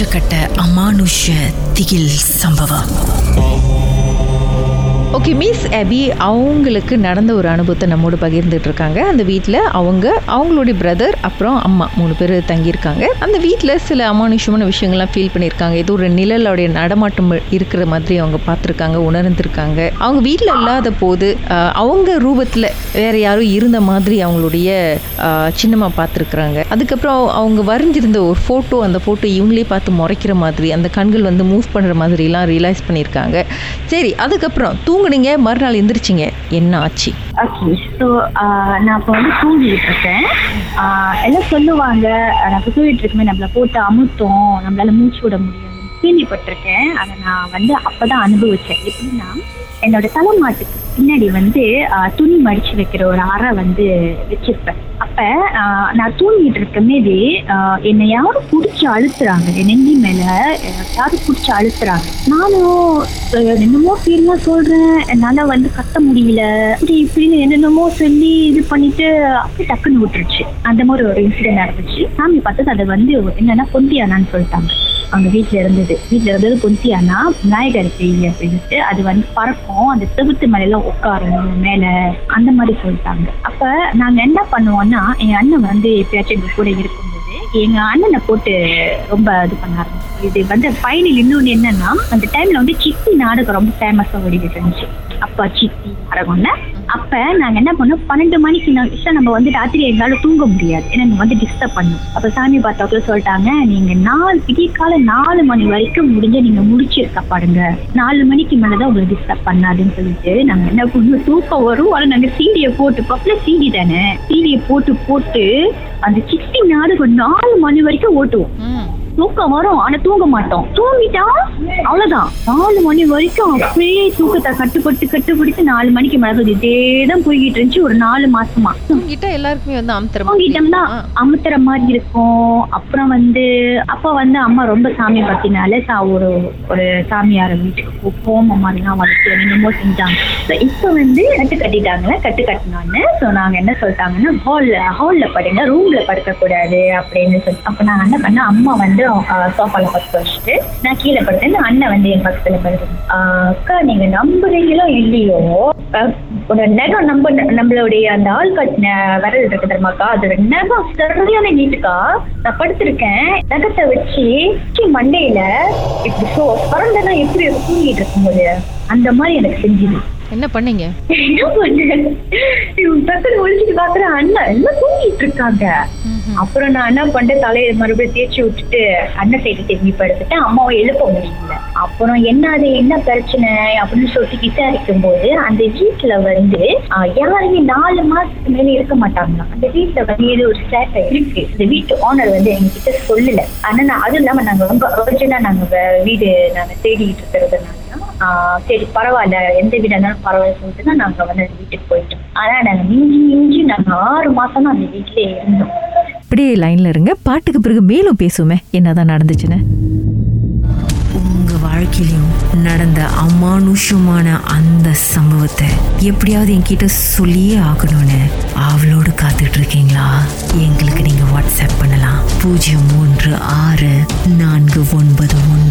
உச்சக்கட்ட அமானுஷ திகில் சம்பவம் ஓகே மிஸ் அபி அவங்களுக்கு நடந்த ஒரு அனுபவத்தை நம்மோடு பகிர்ந்துட்டு இருக்காங்க அந்த வீட்டில் அவங்க அவங்களுடைய பிரதர் அப்புறம் அம்மா மூணு பேர் தங்கியிருக்காங்க. அந்த வீட்டில் சில அமானுஷமான விஷயங்கள்லாம் ஃபீல் பண்ணியிருக்காங்க. ஏதோ ஒரு நிழலுடைய நடமாட்டம் இருக்கிற மாதிரி அவங்க பார்த்துருக்காங்க உணர்ந்திருக்காங்க. அவங்க வீட்டில் இல்லாத போது அவங்க ரூபத்தில் வேற யாரும் இருந்த மாதிரி அவங்களுடைய சின்னமாக சின்னம்மா பார்த்துருக்குறாங்க. அதுக்கப்புறம் அவங்க வரைஞ்சிருந்த ஒரு ஃபோட்டோ அந்த ஃபோட்டோ இவங்களே பார்த்து முறைக்கிற மாதிரி அந்த கண்கள் வந்து மூவ் பண்ணுற மாதிரிலாம் ரியலைஸ் பண்ணியிருக்காங்க. சரி அதுக்கப்புறம் தூங்குனீங்க? மறுநாள் எந்திரிச்சிங்க. என்ன ஆச்சு? ஓகே ஸோ uh, நான் இப்போ வந்து தூங்கிட்டு இருக்கேன். Uh, எல்லாம் சொல்லுவாங்க? நான் தூங்கிட்டு இருக்குமே நம்மளை போட்டு அமுத்தோம். நம்மளால மூச்சு விட முடியும் கேள்விப்பட்டிருக்கேன் அதை நான் வந்து அப்பதான் அனுபவிச்சேன். எப்படின்னா என்னோட தலைமாட்டுக்கு பின்னாடி வந்து துணி மடிச்சு வைக்கிற ஒரு அறை வந்து வச்சிருப்பேன். அப்ப நான் தூங்கிட்டு இருக்கமேவே என்னை யாரும் பிடிச்சி அழுத்துறாங்க. என் நெஞ்சி மேல யாரும் பிடிச்சி அழுத்துறாங்க. நானும் என்னமோ பேர்லாம் சொல்றேன். என்னால வந்து கத்த முடியல. இப்படி இப்படின்னு என்னென்னமோ சொல்லி இது பண்ணிட்டு அப்படி டக்குன்னு விட்டுருச்சு. அந்த மாதிரி ஒரு இன்சிடென்ட் நடந்துச்சு. சாமி பார்த்தது அதை வந்து என்னன்னா பொந்தியானான்னு சொல்லிட்டாங்க. அவங்க வீட்டுல இருந்தது. வீட்டுல இருந்தது பொந்தியானா விநாயகர் செய்ய அப்படின்ட்டு அது வந்து பறக்கும். அந்த செவுத்து மேல உட்காரும் மேல. அந்த மாதிரி சொல்லிட்டாங்க. அப்ப நாங்க என்ன பண்ணுவோம்னா எங்க அண்ணன் வந்து எப்பயாச்சும் எங்க கூட இருக்கும் எங்க அண்ணனை போட்டு ரொம்ப இது பண்ண இது வந்து ஃபைனல் இன்னொன்று என்னன்னா அந்த டைம்ல வந்து சித்தி நாடகம் ரொம்ப ஃபேமஸா ஓடிக்கிட்டு இருந்துச்சு. அப்பா சித்தி நாடகம்ல அப்ப நாங்க என்ன பண்ணோம்? பன்னெண்டு மணிக்கு நான் நம்ம வந்து ராத்திரி எங்களால தூங்க முடியாது. ஏன்னா நம்ம வந்து டிஸ்டர்ப் பண்ணும். அப்ப சாமி பார்த்தாக்குள்ள சொல்லிட்டாங்க நீங்க நாலு விடியற்கால நாலு மணி வரைக்கும் முடிஞ்ச நீங்க முடிச்சிருக்க பாருங்க. நாலு மணிக்கு மேலதான் உங்களுக்கு டிஸ்டர்ப் பண்ணாதுன்னு சொல்லிட்டு நாங்க என்ன பண்ணுவோம் தூக்கம் வரும். ஆனா நாங்க சீடியை போட்டு பக்கத்துல சீடி தானே? சீடியை போட்டு போட்டு அந்த சிக்ஸ்டி நாடு நாலு மணி வரைக்கும் ஓட்டுவோம். தூக்கம் வரும். ஆனா தூங்க மாட்டோம். தூங்கிட்டா அவ்வளவுதான். நாலு மணி வரைக்கும் அப்படியே தூக்கத்தை கட்டுப்பட்டு கட்டுப்பிடிச்சு நாலு மணிக்கு மேல இதேதான் போய்கிட்டு இருந்துச்சு. ஒரு நாலு மாசமா. தூங்கிட்டா எல்லாருக்குமே வந்து அமுத்துற மாதிரி தூங்கிட்டோம்னா அமுத்துற மாதிரி இருக்கும். அப்புறம் வந்து அப்ப வந்து அம்மா ரொம்ப சாமி பத்தினால ஒரு ஒரு சாமியார் வீட்டுக்கு ஹோமம் மாதிரிலாம் வளர்த்து என்னமோ செஞ்சாங்க. இப்ப வந்து கட்டு கட்டிட்டாங்களே? கட்டு கட்டினோன்னு ஸோ நாங்க என்ன சொல்லிட்டாங்கன்னா ஹால்ல ஹால்ல படுங்க ரூம்ல படுக்க கூடாது அப்படின்னு சொல்லி அப்ப நான் என்ன பண்ண அம்மா வந்து சோஃபால படுக்க வச்சுட்டு நான் கீழே படுத்தேன். அண்ணன் வந்து என் பக்கத்துல படுத்து அக்கா நீங்க நம்புறீங்களோ இல்லையோ? ஒரு நகம் நம்ப நம்மளுடைய அந்த ஆள் கட்டின விரல் இருக்கு தெரியுமாக்கா? அது நகம் சரியான நீட்டுக்கா? நான் படுத்திருக்கேன். நகத்தை வச்சு மண்டையில இப்படி சோ பறந்தனா எப்படி இருக்கும் தூங்கிட்டு இருக்கும்போது? அந்த மாதிரி எனக்கு செஞ்சுது. என்ன பண்ணீங்க? என்ன பண்ணேன் இவன் டக்குனு ஒழிச்சிட்டு பாக்குறேன் அண்ணா எல்லாம் தூங்கிட்டு இருக்காங்க? அப்புறம் நான் என்ன பண்ணிட்டேன் தலையை மறுபடியும் தேய்ச்சி விட்டுட்டு அண்ணன் சைடு திரும்பி படுத்துட்டேன். அம்மாவை எழுப்ப முடியல. அப்புறம் என்ன அது? என்ன பிரச்சனை? அப்படின்னு சொல்லிட்டு விசாரிக்கும் போது அந்த வீட்டுல வந்து யாருமே நாலு மாசத்துக்கு மேல இருக்க மாட்டாங்க அந்த வீட்டுல வந்து ஏதோ ஒரு சேட்டை இருக்கு. இந்த வீட்டு ஓனர் வந்து எங்ககிட்ட சொல்லல. ஆனா நான் அதுவும் இல்லாம நாங்க ரொம்ப அர்ஜென்டா நாங்க வீடு நாங்க தேடிட்டு இருக்கிறதுனால. சரி பரவாயில்ல. எந்த வீடா இருந்தாலும் பரவாயில்ல சொல்லிட்டு தான் நாங்க வந்து அந்த வீட்டுக்கு போயிட்டோம். ஆனா நாங்க மிஞ்சி மிஞ்சி நாங்க ஆறு மாசம் தான் அந்த வீட்லயே இருந்தோம். அப்படியே லைன்ல இருங்க. பாட்டுக்கு பிறகு மேலும் பேசுவோமே. என்னதான் நடந்துச்சுன்னு. உங்க வாழ்க்கையிலும் நடந்த அமானுஷமான அந்த சம்பவத்தை எப்படியாவது என்கிட்ட சொல்லியே ஆகணும்னு அவளோடு காத்துட்டு இருக்கீங்களா? எங்களுக்கு நீங்க வாட்ஸ்அப் பண்ணலாம். பூஜ்ஜியம் மூன்று ஆறு நான்கு ஒன்பது ஒன்று.